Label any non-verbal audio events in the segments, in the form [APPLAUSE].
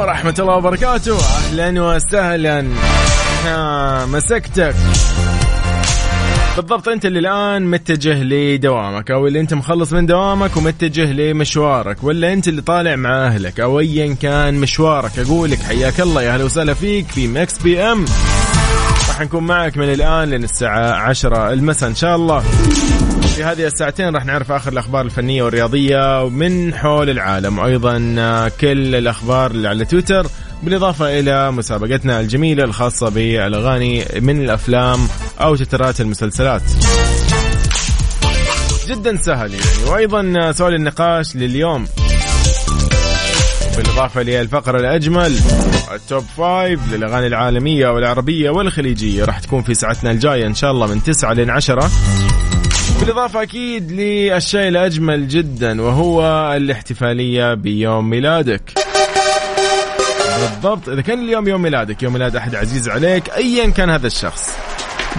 ورحمة الله وبركاته. أهلا وسهلا. مسكتك. بالضبط أنت اللي الآن متجه لدوامك أو اللي أنت مخلص من دوامك ومتجه لمشوارك ولا أنت اللي طالع مع أهلك أو ايا كان مشوارك. أقول لك حياك الله يا أهلا وسهلا فيك في Mix PM. راح نكون معك من الآن لين الساعة 10 المساء إن شاء الله. في هذه الساعتين راح نعرف آخر الأخبار الفنية والرياضية من حول العالم. وأيضا كل الأخبار اللي على تويتر بالإضافة إلى مسابقتنا الجميلة الخاصة بالأغاني من الأفلام أو تترات المسلسلات. جدا سهل يعني. وأيضا سؤال النقاش لليوم. بالإضافة للفقرة الأجمل ال top five للأغاني العالمية والعربية والخليجية راح تكون في ساعتنا الجاية إن شاء الله من 9 لين 10 بالإضافة أكيد للشيء الأجمل جدا وهو الاحتفالية بيوم ميلادك. بالضبط إذا كان اليوم يوم ميلادك يوم ميلاد أحد عزيز عليك أيا كان هذا الشخص.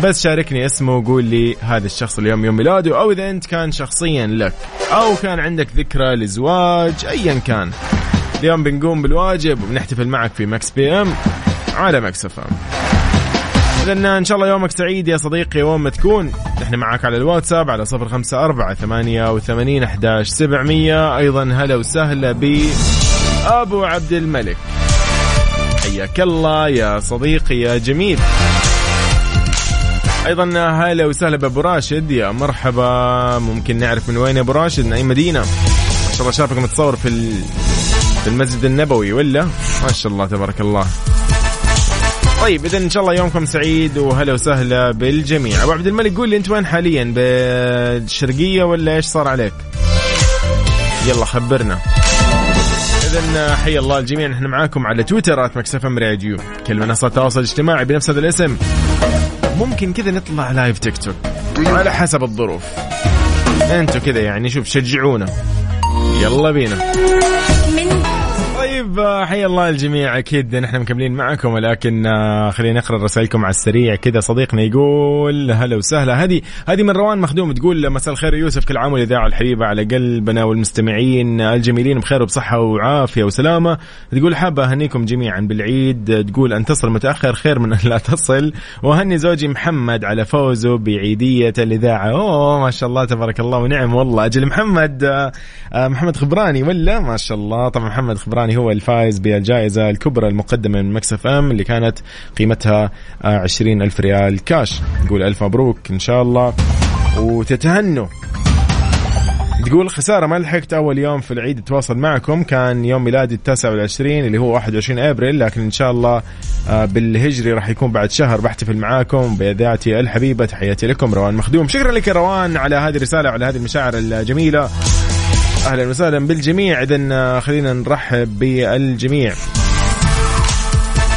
بس شاركني اسمه وقول لي هذا الشخص اليوم يوم ميلاده أو إذا أنت كان شخصيا لك أو كان عندك ذكرى لزواج أيا كان. اليوم بنقوم بالواجب وبنحتفل معك في Mix PM على Mix FM. إذا إن شاء الله يومك سعيد يا صديقي وين ما تكون. نحن معك على الواتساب على صفر خمسة أربعة ثمانية وثمانين أحداش سبعمية. أيضا هلا وسهلا ب أبو عبد الملك. حياك الله يا صديقي يا جميل. أيضا هلا وسهلا بأبو راشد. يا مرحبا. ممكن نعرف من وين أبو راشد؟ من أي مدينة؟ ما شاء الله شافك متصور في في المسجد النبوي ولا؟ ما شاء الله تبارك الله. طيب اذا إن شاء الله يومكم سعيد وهلا وسهلا بالجميع. أبو عبد الملك قول لي أنت وين حاليا؟ بالشرقية ولا إيش صار عليك؟ يلا خبرنا. اذا حي الله الجميع نحن معاكم على تويتر @Mix FM Radio. كل منصات التواصل الاجتماعي بنفس هذا الاسم. ممكن كذا نطلع live TikTok على حسب الظروف. أنتوا كذا يعني شوف شجعونا. يلا بينا. طيب حي الله الجميع. أكيد نحن مكملين معكم ولكن آه، خلينا نقرا رسائلكم على السريع كذا. صديقنا يقول هلا وسهلا. هذه هذه من روان مخدوم تقول مساء الخير يوسف كل عام والاذاعه الحبيبة على قلبنا والمستمعين الجميلين بخير وبصحة وعافية وسلامة. تقول حابة أهنيكم جميعا بالعيد. تقول ان تصل متأخر خير من أن لا تصل. وأهني زوجي محمد على فوزه بعيدية الإذاعة. أوه ما شاء الله تبارك الله ونعم والله. أجل محمد آه، آه، محمد خبراني ولا؟ ما شاء الله. طبعا محمد خبراني هو الفائز بالجائزة الكبرى المقدمة من Mix FM اللي كانت قيمتها آه، عشرين ألف ريال كاش. نقول ألف مبروك إن شاء الله. وتتهنوا. تقول خسارة ما لحقت أول يوم في العيد أتواصل معكم. كان يوم ميلادي التاسع والعشرين اللي هو 21 أبريل لكن إن شاء الله آه، بالهجري راح يكون بعد شهر بحتفل معاكم. إذاعتي الحبيبة تحياتي لكم روان مخدوم. شكرا لك روان على هذه الرسالة وعلى هذه المشاعر الجميلة. أهلا وسهلا بالجميع. اذا آه، خلينا نرحب بالجميع.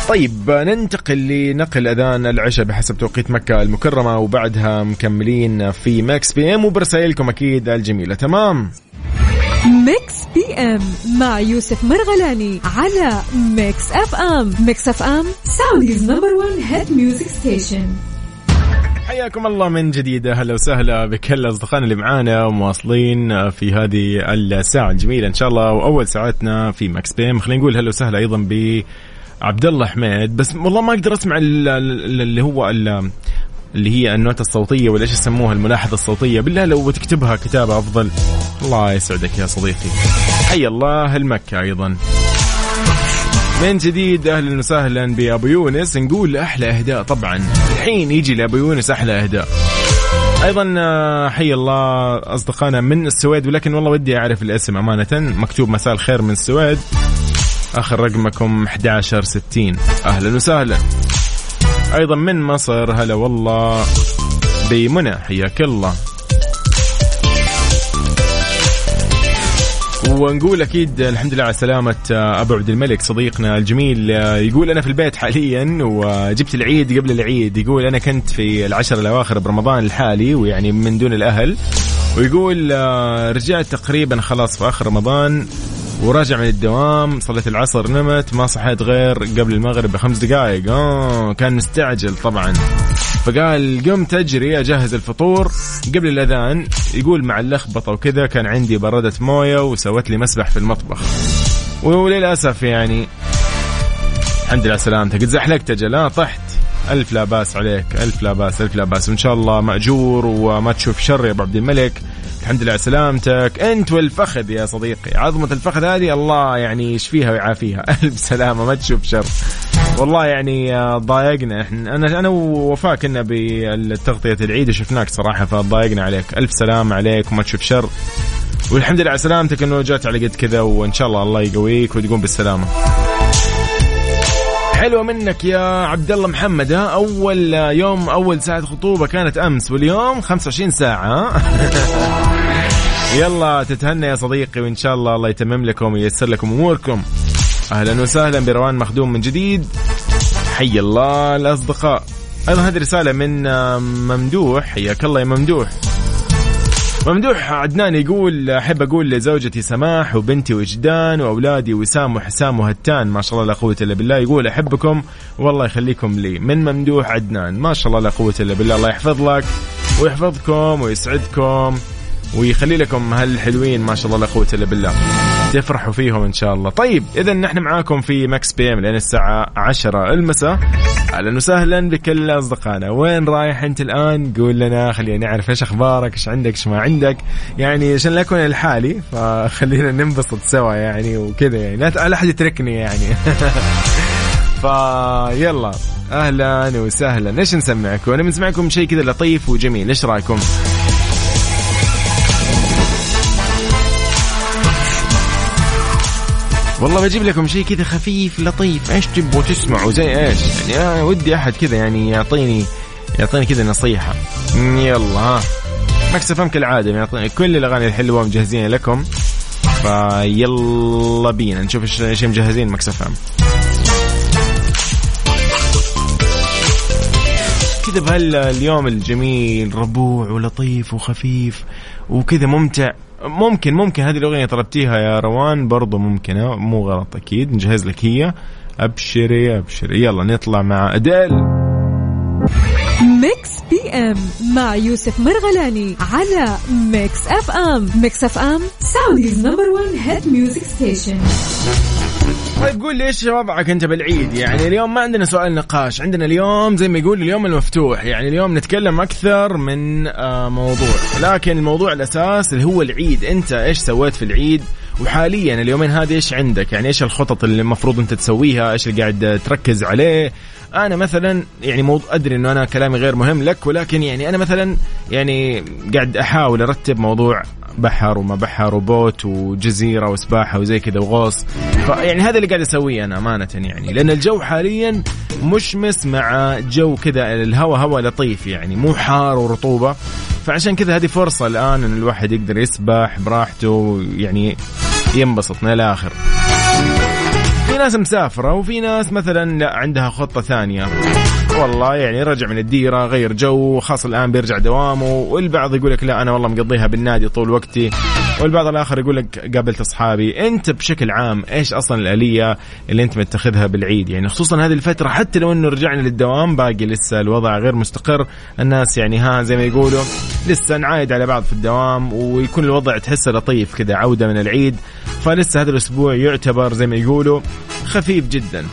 طيب ننتقل لنقل أذان العشاء بحسب توقيت مكة المكرمة وبعدها مكملين في Mix PM وبرسائلكم أكيد الجميلة. تمام. Mix PM مع يوسف مرغلاني على Mix FM. Mix FM Saudi's number 1 hit music station حياكم الله من جديد. أهلا وسهلا بكل أصدقائنا اللي معانا ومواصلين في هذه الساعة الجميلة إن شاء الله. وأول ساعتنا في Mix PM خلينا نقول هلا وسهلا أيضا ب عبد الله حميد. بس والله ما أقدر أسمع اللي هو اللي هي النوتة الصوتية ولا إيش يسموها الملاحظة الصوتية. بالله لو بتكتبها كتابة أفضل. الله يسعدك يا صديقي. حي الله المكة أيضا. من جديد أهلا وسهلا بأبو يونس. نقول أحلى أهداء طبعا. الحين يجي لأبو يونس أحلى أهداء. أيضا آه، حي الله أصدقائنا من السويد ولكن والله ودي أعرف الاسم أمانة. مكتوب مساء الخير من السويد. آخر رقمكم 1160 أهلا وسهلا. أيضا من مصر هلا والله بمنى. حياك الله. ونقول أكيد الحمد لله على سلامة آه، أبو عبد الملك صديقنا الجميل آه، يقول أنا في البيت حاليا وجبت العيد قبل العيد يقول أنا كنت في العشر الأواخر برمضان الحالي ويعني من دون الأهل ويقول آه، رجعت تقريبا خلاص في آخر رمضان وراجع من الدوام صليت العصر نمت ما صحيت غير قبل المغرب بخمس دقائق كان مستعجل طبعا. فقال قمت اجري اجهز الفطور. قبل الأذان يقول مع اللخبطة وكذا كان عندي برادة موية وسوت لي مسبح في المطبخ. وللأسف يعني الحمد لله سلامتك. تزحلقت أجل طحت. ألف لا باس عليك. ألف لا باس. ألف لا باس. وإن شاء الله مأجور وما تشوف شر يا ابو عبد الملك. الحمد لله على سلامتك. أنت والفخذ يا صديقي. عظمة الفخذ هذه الله يعني يشفيها ويعافيها. [LAUGHS] ألف سلامة ما تشوف شر. والله يعني ضايقنا. إحنا أنا أنا ووفاء كنا بالتغطية العيد وشفناك صراحة فضايقنا عليك. ألف سلامه عليك وما تشوف شر. والحمد لله على سلامتك إنه جات على قد كذا وإن شاء الله الله يقويك وتقوم بالسلامة. حلوة منك يا عبد الله محمد ها؟ أول يوم أول ساعة خطوبة كانت أمس واليوم 25 ساعة. [LAUGHS] يلا تتهنى يا صديقي وإن شاء الله الله يتمم لكم وييسر لكم أموركم. أهلا وسهلا بروان مخدوم من جديد. حي الله الأصدقاء. أيضا هذه رسالة من ممدوح. حياك الله يا ممدوح. ممدوح عدنان يقول أحب أقول لزوجتي سماح وبنتي وجدان وأولادي وسام وحسام وهتان. ما شاء الله لا قوة إلا بالله. يقول أحبكم. والله يخليكم لي. من ممدوح عدنان. ما شاء الله لا قوة إلا بالله. الله يحفظ لك ويحفظكم ويسعدكم. ويخلي لكم هالحلوين ما شاء الله لا قوة إلا بالله. تفرحوا فيهم إن شاء الله. طيب اذا نحن معاكم في Mix PM لين الساعة 10 المساء. أهلا وسهلا بكل أصدقائنا. وين رايح أنت الآن؟ قول لنا خلينا نعرف إيش أخبارك إيش عندك إيش ما عندك. يعني عشان لا اكون لحالي فخلينا ننبسط سوا يعني وكذا يعني. لا أحد يتركني يعني. [LAUGHS] فيلا أهلا وسهلا. إيش نسمعكم؟ أنا بنسمعكم شيء كذا لطيف وجميل. إيش رأيكم؟ والله بجيب لكم شيء كذا خفيف لطيف. إيش تبغوا تسمعوا؟ زي إيش؟ يعني أنا ودي أحد كذا يعني يعطيني يعطيني كذا نصيحة. يلا ها. Mix FM كالعادة يعطيني كل الأغاني الحلوة مجهزين لكم. فيلا بينا نشوف إيش مجهزين Mix FM كذا بهاليوم الجميل ربوع ولطيف وخفيف وكذا ممتع. ممكن ممكن. هذه الأغنية طلبتيها يا روان برضو ممكن مو غلط أكيد. نجهز لك هي. أبشري أبشري. يلا نطلع مع أديل. Mix PM مع يوسف مرغلاني على Mix FM Mix FM Saudi's number 1 hit music station طيب قول لي إيش وضعك أنت بالعيد؟ يعني اليوم ما عندنا سؤال نقاش عندنا اليوم زي ما يقول اليوم المفتوح. يعني اليوم نتكلم أكثر من آه، موضوع لكن الموضوع الأساس اللي هو العيد. أنت إيش سويت في العيد؟ وحاليا اليومين هذه إيش عندك؟ يعني إيش الخطط اللي المفروض أنت تسويها؟ إيش اللي قاعد تركز عليه؟ أنا مثلا يعني مو أدري إنه أنا كلامي غير مهم لك ولكن يعني أنا مثلا يعني قاعد أحاول أرتب موضوع بحر وما بحر وبوت وجزيرة وسباحة وزي كذا وغوص. فيعني هذا اللي قاعد أسويه أنا أمانة يعني لأن الجو حاليا مشمس مع جو كذا الهواء هواء لطيف يعني مو حار ورطوبة. فعشان كذا هذه فرصة الآن إن الواحد يقدر يسبح براحته يعني ينبسط من الآخر في ناس مسافرة وفي ناس مثلا لا عندها خطة ثانية. والله يعني رجع من الديرة غير جو خاص الآن بيرجع دوامه والبعض يقول لك لا أنا والله مقضيها بالنادي طول وقتي. والبعض الآخر يقول لك قابلت أصحابي أنت بشكل عام إيش أصلا الآلية اللي أنت متخذها بالعيد؟ يعني خصوصا هذه الفترة حتى لو إنه رجعنا للدوام باقي لسه الوضع غير مستقر. الناس يعني ها زي ما يقولوا لسه نعايد على بعض في الدوام ويكون الوضع تحسه لطيف كذا عودة من العيد. فلسه هذا الأسبوع يعتبر زي ما يقولوا خفيف جدا.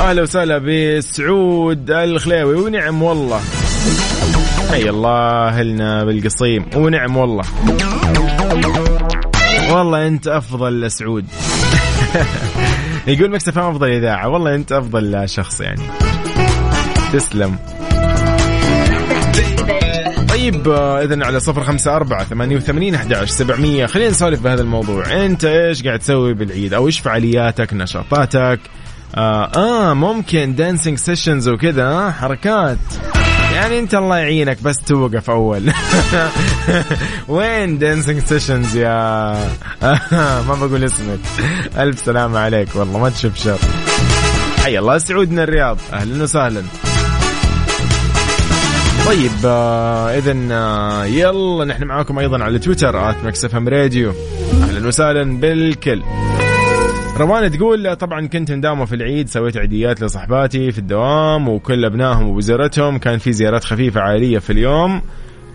أهلا وسهلا بسعود الخليوي ونعم والله. حي الله أهلنا بالقصيم. ونعم والله. والله أنت أفضل سعود [LAUGHS] يقول Mix FM أفضل إذاعة. والله أنت أفضل شخص يعني. تسلم. طيب اذا على صفر خمسة أربعة ثمانية وثمانين أحد سبعمية. خلينا نسولف بهذا الموضوع. أنت إيش قاعد تسوي بالعيد؟ أو إيش فعالياتك نشاطاتك؟ آه, آه ممكن dancing sessions وكذا حركات. يعني انت الله يعينك بس توقف أول. [LAUGHS] وين dancing sessions يا؟ [LAUGHS] ما بقول اسمك. ألف سلامة عليك والله ما تشوف شر. حي الله سعود من الرياض. أهلا وسهلا. طيب آه اذا آه يلا نحن معاكم أيضا على تويتر آت راديو. أهلا وسهلا بالكل. روان تقول طبعا كنت مداومه في العيد سويت عيديات لصحباتي في الدوام وكل ابنائهم ووزارتهم كان في زيارات خفيفة عائلية في اليوم.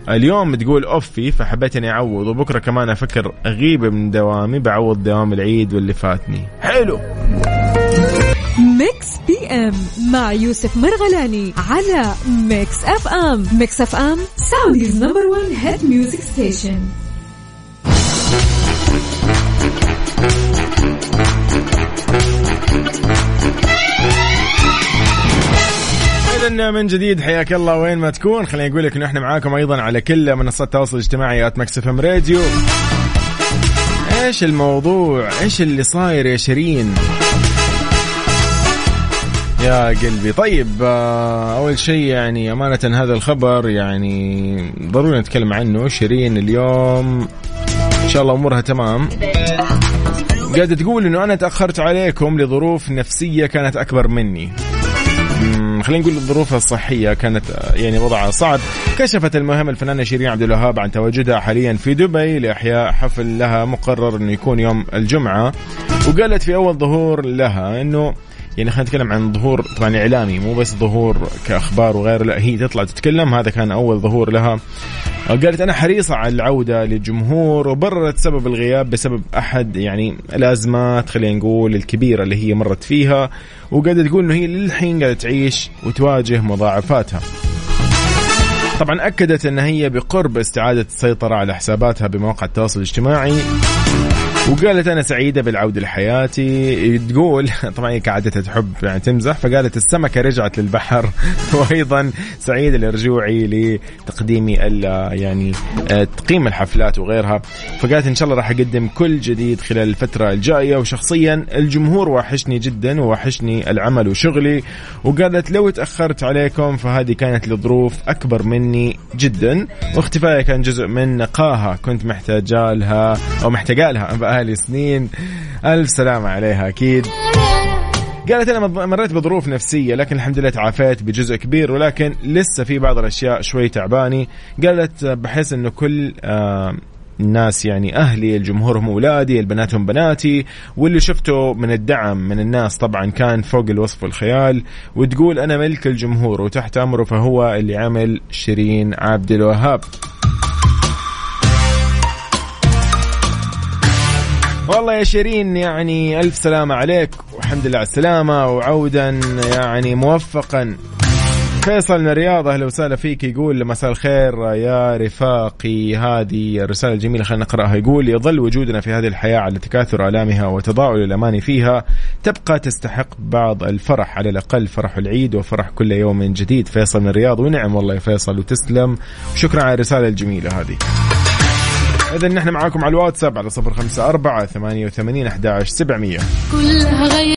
اليوم تقول off ي فحبيت اني أعوض وبكرة كمان أفكر أغيب من دوامي بعوض دوام العيد واللي فاتني. حلو. Mix PM مع يوسف مرغلاني على Mix FM. Mix FM Saudi's number 1 hit music station اذا من جديد حياك الله وين ما تكون. خليني أقول لك إنه إحنا معاكم أيضا على كل منصات التواصل الاجتماعي at Mix FM Radio. إيش الموضوع؟ إيش اللي صاير يا شيرين؟ يا قلبي. طيب آه، أول شيء يعني أمانة هذا الخبر يعني ضروري نتكلم عنه. شيرين اليوم إن شاء الله أمورها تمام. قاعدة تقول إنه أنا تأخرت عليكم لظروف نفسية كانت أكبر مني. خلينا نقول الظروف الصحية كانت يعني وضعها صعب. كشفت المهم الفنانة شيرين عبد الوهاب عن تواجدها حاليا في دبي لإحياء حفل لها مقرر أنه يكون يوم الجمعة. وقالت في أول ظهور لها أنه يعني خلينا نتكلم عن ظهور طبعا إعلامي مو بس ظهور كأخبار وغيره لا هي تطلع تتكلم. هذا كان أول ظهور لها. قالت أنا حريصة على العودة للجمهور وبررت سبب الغياب بسبب أحد يعني الأزمات خلينا نقول الكبيرة اللي هي مرت فيها. وقاعدة تقول إنه هي للحين قاعدة تعيش وتواجه مضاعفاتها. طبعا أكدت إن هي بقرب استعادة السيطرة على حساباتها بمواقع التواصل الاجتماعي. وقالت أنا سعيدة بالعودة لحياتي. تقول طبعا هي كعادتها تحب يعني تمزح فقالت السمكة رجعت للبحر. [LAUGHS] وأيضا سعيدة لرجوعي لتقديمي يعني آه، تقييم الحفلات وغيرها. فقالت إن شاء الله راح أقدم كل جديد خلال الفترة الجاية. وشخصيا الجمهور واحشني جدا وواحشني العمل وشغلي. وقالت لو تأخرت عليكم فهذه كانت لظروف أكبر مني جدا. واختفائي كان جزء من نقاهة كنت محتاجه لها أو محتاجه لها بقالي سنين. ألف سلامة عليها أكيد. قالت أنا مريت بظروف نفسية لكن الحمد لله تعافيت بجزء كبير ولكن لسه في بعض الأشياء شوي تعباني قالت بحس إنه كل آه الناس يعني أهلي الجمهور هم أولادي البنات هم بناتي واللي شفته من الدعم من الناس طبعا كان فوق الوصف والخيال وتقول أنا ملك الجمهور وتحت أمره فهو اللي عمل شيرين عبد الوهاب. والله يا شيرين يعني ألف سلامة عليك والحمد لله على السلامة وعودا يعني موفقا. فيصل من الرياض أهلا وسهلا فيك يقول مساء الخير يا رفاقي هذه الرساله الجميلة خلينا نقرأها. يقول يظل وجودنا في هذه الحياة على تكاثر آلامها وتضاؤل الاماني فيها تبقى تستحق بعض الفرح على الأقل فرح العيد وفرح كل يوم جديد. فيصل من الرياض ونعم والله يا فيصل وتسلم. وشكرا على الرسالة الجميلة هذه. إذا نحن معاكم على الواتساب على صفر خمسة أربعة ثمانية وثمانين أحد سبعمية. كلها غير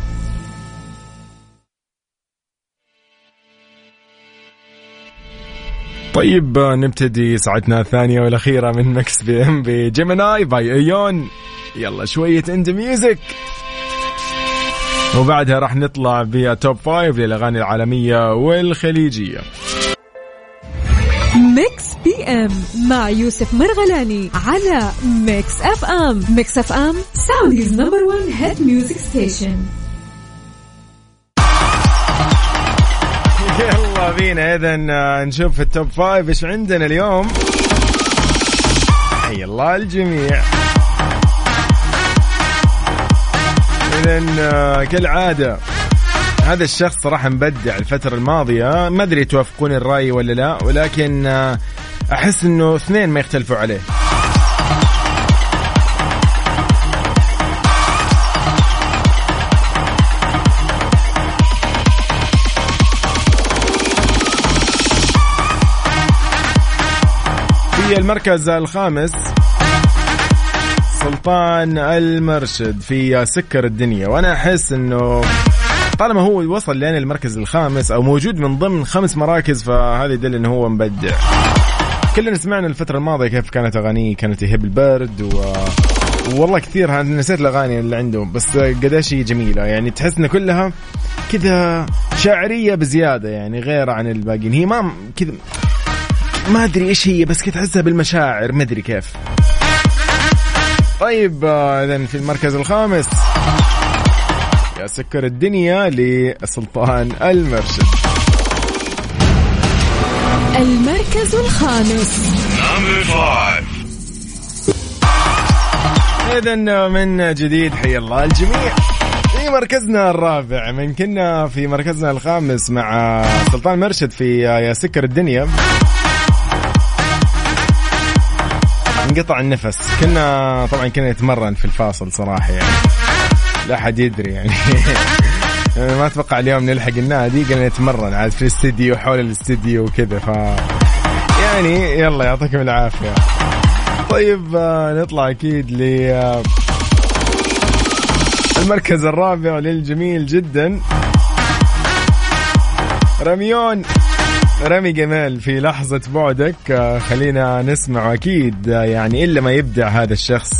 طيب نبتدي ساعتنا الثانية والأخيرة من Mix PM ب Gemini by ايون يلا شوية and music وبعدها راح نطلع ب Top Five للأغاني العالمية والخليجية. Mix PM مع يوسف مرغلاني على Mix FM. Mix FM Saudi's number 1 hit music station بينا اذا آه، نشوف ال Top Five إيش عندنا اليوم. حي الله الجميع اذا آه، كالعادة هذا الشخص صراحة مبدع الفترة الماضية. ما أدري توافقون الرأي ولا لا ولكن آه، أحس إنه اثنين ما يختلفوا عليه. المركز الخامس. سلطان المرشد في سكر الدنيا. وأنا أحس إنه طالما هو وصل لين المركز الخامس أو موجود من ضمن خمس مراكز فهذا يدل إنه هو مبدع. كلنا سمعنا الفترة الماضية كيف كانت أغانيه كانت يهب البرد و والله كثير نسيت الأغاني اللي عنده بس قديش هي جميلة. يعني تحس إن كلها كذا شاعرية بزيادة يعني غير عن الباقيين. هي ما كذا ما أدري إيش هي بس كنت أحسها بالمشاعر ما أدري كيف. طيب آه، اذا في المركز الخامس يا سكر الدنيا لسلطان المرشد. المركز الخامس. اذا من جديد حي الله الجميع. في مركزنا الرابع من كنا في مركزنا الخامس مع سلطان مرشد في يا سكر الدنيا. انقطع النفس. كنا طبعا كنا نتمرن في الفاصل صراحة يعني. لا حد يدري يعني. [LAUGHS] ما أتوقع اليوم نلحق النادي قلنا نتمرن عاد في الاستديو حول الاستديو وكذا ف يعني يلا يعطيكم العافية. طيب آه، نطلع أكيد ل آه، المركز الرابع للجميل جدا. رميون. رمي جمال في لحظة بعدك. آه، خلينا نسمع أكيد يعني إلا ما يبدع هذا الشخص.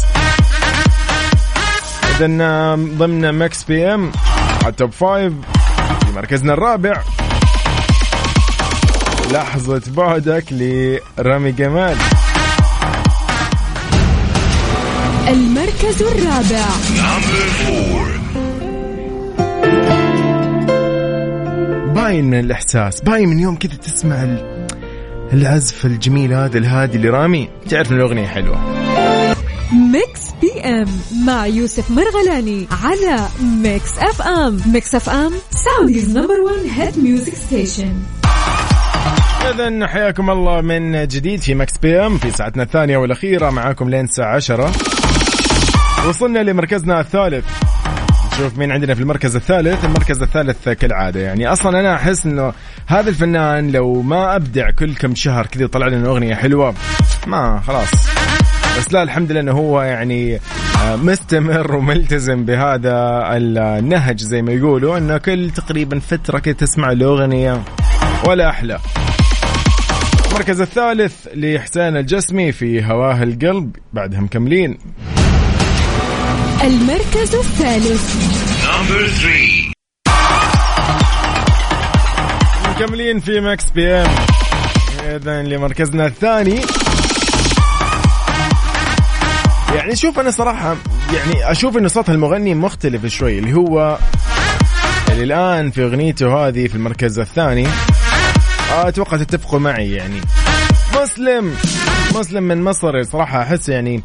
إذا ضمن Mix PM على ال Top Five في مركزنا الرابع. لحظة بعدك لرامي جمال. المركز الرابع. باين من الإحساس باين من يوم كذا تسمع العزف الجميل هذا الهادي اللي رامي. تعرف إن الأغنية حلوة. Mix PM مع يوسف مرغلاني على Mix FM. Mix FM Saudi's number 1 hit music station اذا حياكم الله من جديد في Mix PM في ساعتنا الثانية والأخيرة معاكم لين الساعة 10 وصلنا لمركزنا الثالث. نشوف مين عندنا في المركز الثالث المركز الثالث كالعادة. يعني أصلا أنا أحس أنه هذا الفنان لو ما أبدع كل كم شهر كذا طلع لنا أغنية حلوة ما خلاص. بس لا الحمد لله إنه هو يعني آه، مستمر وملتزم بهذا النهج زي ما يقولوا إنه كل تقريبا فترة كده تسمع الاغنيه ولا أحلى. المركز الثالث لحسين الجسمي في هواه القلب بعدها مكملين المركز الثالث. مكملين في ماكس بي إم. اذا لمركزنا الثاني. يعني شوف أنا صراحة يعني أشوف انه صوت المغني مختلف شوي اللي هو اللي الآن في أغنيته هذه في المركز الثاني. أتوقع تتفقوا معي يعني. مسلم مسلم من مصر صراحة أحس يعني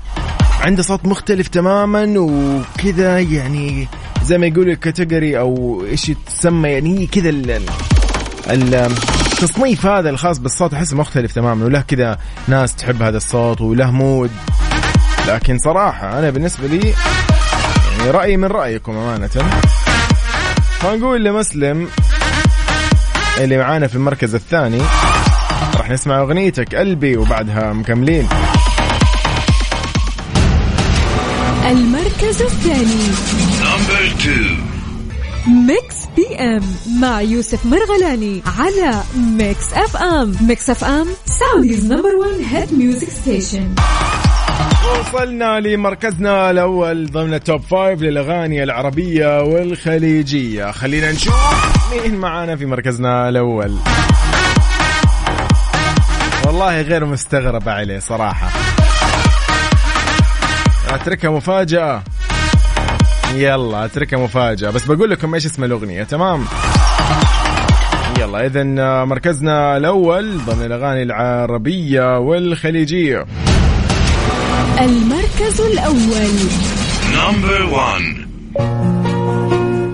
عنده صوت مختلف تماما وكذا يعني زي ما يقولوا الكاتيجوري أو إيش تسمى يعني كذا التصنيف هذا الخاص بالصوت أحس مختلف تماما وله كذا ناس تحب هذا الصوت وله مود. لكن صراحة أنا بالنسبة لي يعني رأيي من رأيكم أمانة. فنقول لمسلم اللي معانا في المركز الثاني راح نسمع أغنيتك قلبي وبعدها مكملين. المركز الثاني. Mix PM مع يوسف مرغلاني على Mix FM Mix FM Saudi's number 1 hit music station وصلنا لمركزنا الأول ضمن ال Top Five للأغاني العربية والخليجية. خلينا نشوف مين معانا في مركزنا الأول. والله غير مستغرب عليه صراحة. أتركها مفاجأة. يلا أتركها مفاجأة. بس بقول لكم إيش اسم الأغنية تمام؟ يلا اذا مركزنا الأول ضمن الأغاني العربية والخليجية. المركز الأول. نمبر 1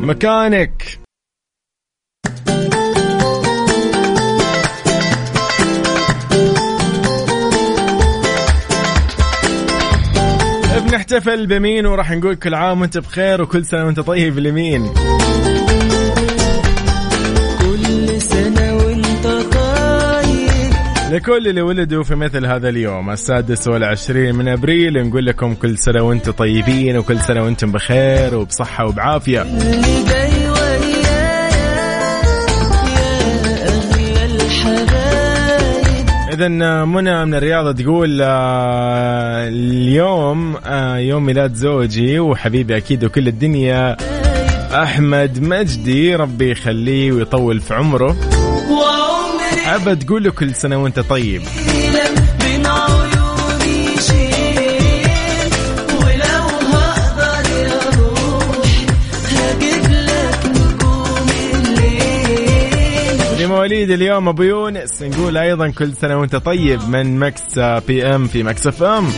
مكانك. بنحتفل بمين وراح نقول كل عام وانت بخير وكل سنة وانت طيب لمين؟ لكل اللي ولدوا في مثل هذا اليوم السادس والعشرين من أبريل نقول لكم كل سنة وأنتم طيبين وكل سنة وأنتم بخير وبصحة وبعافية. اذا منى من الرياض تقول آه، اليوم آه، يوم ميلاد زوجي وحبيبي أكيد وكل الدنيا. أحمد مجدي ربي يخليه ويطول في عمره. حابة تقول له كل سنة وأنت طيب. الليل لمواليد اليوم أبو يونس. نقول أيضا كل سنة وأنت طيب من Mix PM في Mix FM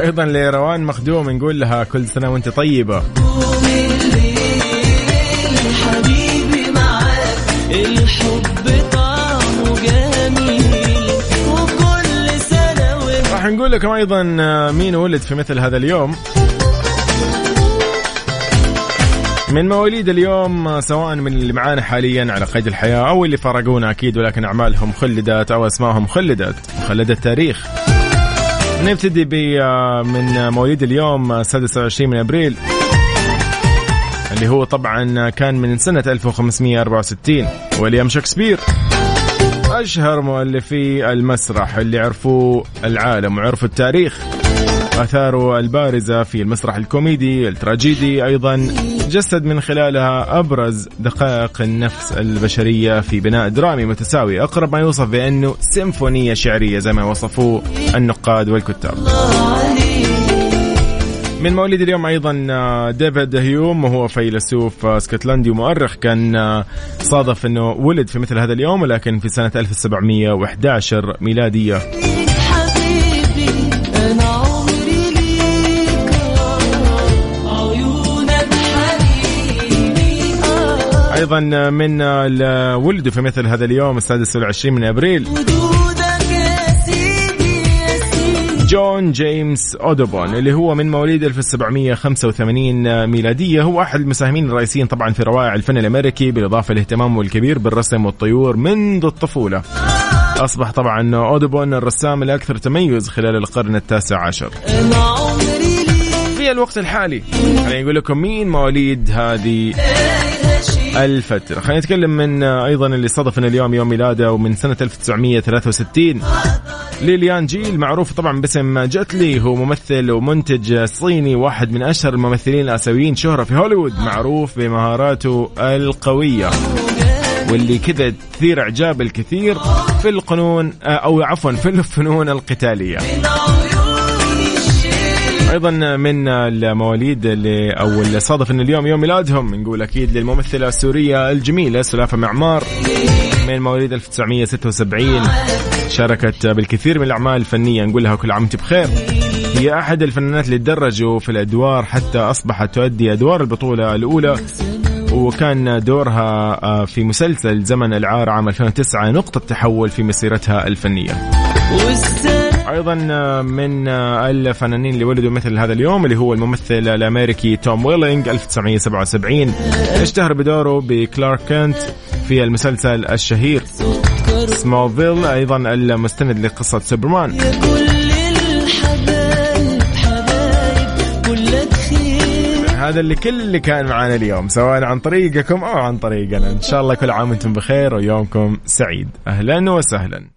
أيضا لروان مخدوم نقول لها كل سنة وأنت طيبة. نقول لكم أيضا آه، مين ولد في مثل هذا اليوم. من مواليد اليوم آه، سواء من اللي معانا حاليا على قيد الحياة أو اللي فرقونا أكيد ولكن أعمالهم خلدت أو أسمائهم خلدت خلد التاريخ. نبتدي ب آه، من مواليد اليوم آه، 26 من أبريل اللي هو طبعا كان من سنة 1564 ويليام شكسبير. أشهر مؤلفي المسرح اللي عرفوا العالم وعرفوا التاريخ. آثاره البارزة في المسرح الكوميدي التراجيدي أيضا جسد من خلالها أبرز دقائق النفس البشرية في بناء درامي متساوي أقرب ما يوصف بأنه سيمفونية شعرية زي ما وصفوه النقاد والكتاب. من مواليد اليوم أيضا آه، ديفيد هيوم وهو فيلسوف آه، اسكتلندي ومؤرخ كان آه، صادف إنه ولد في مثل هذا اليوم ولكن في سنة 1711 ميلادية. أيضا من ولدوا في مثل هذا اليوم السادس والعشرين من أبريل. جون جيمس أودوبون اللي هو من مواليد 1785 ميلادية هو أحد المساهمين الرئيسيين طبعا في روائع الفن الأمريكي بالإضافة لاهتمامه الكبير بالرسم والطيور منذ الطفولة. أصبح طبعا أودوبون الرسام الأكثر تميز خلال القرن التاسع عشر. في الوقت الحالي خلينا نقول لكم مين مواليد هذه الفترة. خلينا نتكلم من آه، أيضا اللي صادف إن اليوم يوم ميلاده ومن سنة 1963 ليليان جي المعروف طبعا باسم جتلي هو ممثل ومنتج صيني واحد من أشهر الممثلين الآسيويين شهرة في هوليوود معروف بمهاراته القوية واللي كذا تثير إعجاب الكثير في القانون آه، أو عفوا في الفنون القتالية. أيضا من المواليد اللي أو اللي صادف ان اليوم يوم ميلادهم نقول أكيد للممثلة السورية الجميلة سلافة معمار. من مواليد 1976 شاركت بالكثير من الأعمال الفنية نقول لها كل عام وأنت بخير. هي أحد الفنانات اللي تدرجوا في الأدوار حتى أصبحت تؤدي أدوار البطولة الأولى وكان دورها آه، في مسلسل زمن العار عام 2009 نقطة تحول في مسيرتها الفنية. أيضا من الفنانين اللي ولدوا مثل هذا اليوم اللي هو الممثل الأمريكي توم ويلينج 1977 اشتهر بدوره بكلارك كينت في المسلسل الشهير سمولفيل أيضا المستند لقصة سوبرمان. هذا اللي كل اللي كان معانا اليوم سواء عن طريقكم أو عن طريقنا. إن شاء الله كل عام وأنتم بخير ويومكم سعيد. أهلا وسهلا.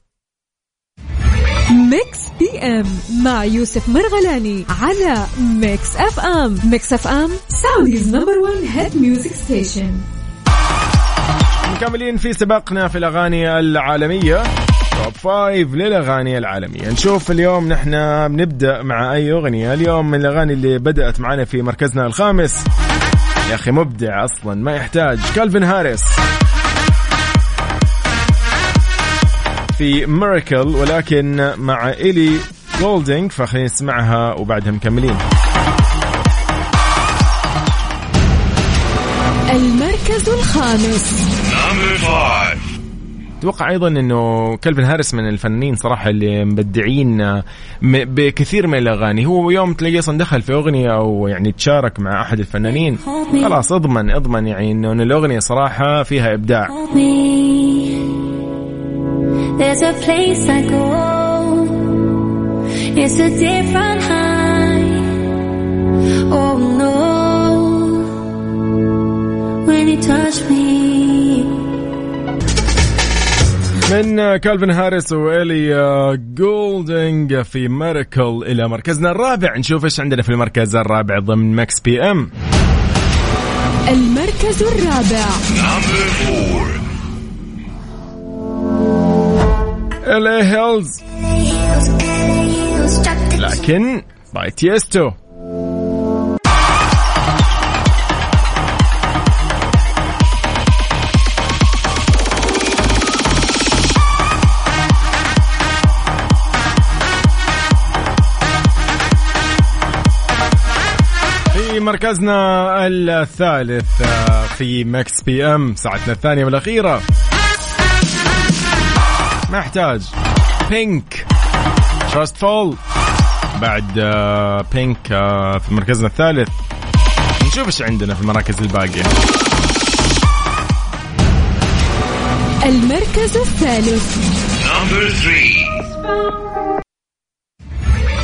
Mix PM مع يوسف مرغلاني على Mix FM. Mix FM Saudi's number 1 hit music station مكملين في سباقنا في الأغاني العالمية. Top Five للأغاني العالمية. نشوف اليوم نحن بنبدأ مع أي أغنية. اليوم من الأغاني اللي بدأت معنا في مركزنا الخامس. يا أخي مبدع أصلا ما يحتاج. كالفين هاريس. في ميراكل ولكن مع إيلي جولدينج فخلينا نسمعها وبعدها مكملين. المركز الخامس. أتوقع أيضا إنه كلفن هاريس من الفنانين صراحة اللي مبدعين بكثير من الأغاني. هو يوم تلاقيه أصلا دخل في أغنية أو يعني تشارك مع أحد الفنانين. خلاص اضمن اضمن يعني إنه الأغنية صراحة فيها إبداع. There's a place I go. It's a different high. Oh no. When you touch me. من آه، كالفن هاريس وإلي آه، جولدنج في ميركل إلى مركزنا الرابع نشوف إيش عندنا في المركز الرابع ضمن ماكس بي أم المركز الرابع إلي هيلز لكن باي تيستو مركزنا الثالث في Mix PM ساعتنا الثانية والأخيرة. ما احتاج Pink Trustfall بعد آه، Pink آه، في مركزنا الثالث. نشوف إيش عندنا في المراكز الباقية. المركز الثالث. Number three.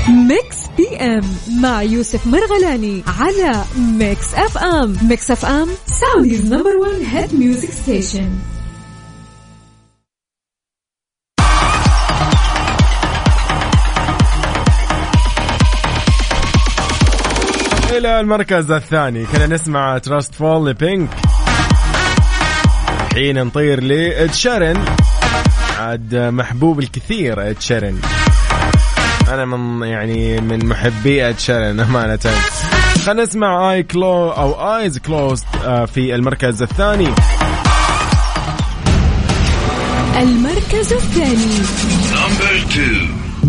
Mix PM مع يوسف مرغلاني على Mix FM Mix FM Saudi's number 1 hit music station إلى المركز الثاني. كنا نسمع Trustfall ل Pink الحين نطير ل Ed Sheeran عاد محبوب الكثير Ed Sheeran أنا من يعني من محبي Ed Sheeran أمانة. خلينا نسمع Eyes Clo أو Eyes Closed في المركز الثاني. المركز الثاني.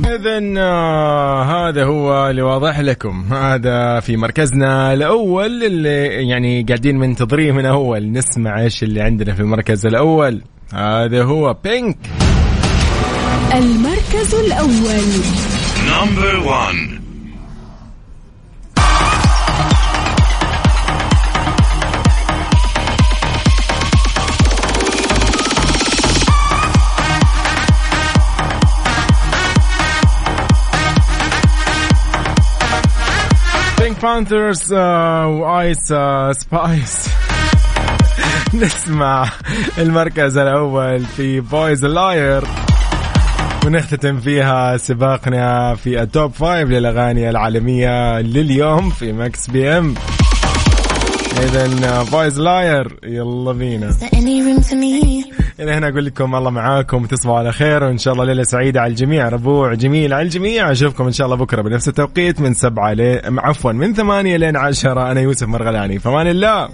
اذا آه، هذا هو اللي واضح لكم. هذا في مركزنا الأول اللي يعني قاعدين منتظريه من أول. نسمع إيش اللي عندنا في المركز الأول. هذا هو بينك المركز الأول. نمبر 1 بانثرز وايس Spice نسمع المركز الأول في Boy's a Liar ونختتم فيها سباقنا في ال top five للأغاني العالمية لليوم في Mix PM اذا Boy's a Liar يلا بينا. إلى هنا أقول لكم الله معاكم تصبحوا على خير وإن شاء الله ليلة سعيدة على الجميع ربوع جميل على الجميع. أشوفكم إن شاء الله بكرة بنفس التوقيت من سبعة ل عفوا من ثمانية لين عشرة. أنا يوسف مرغلاني فمان الله.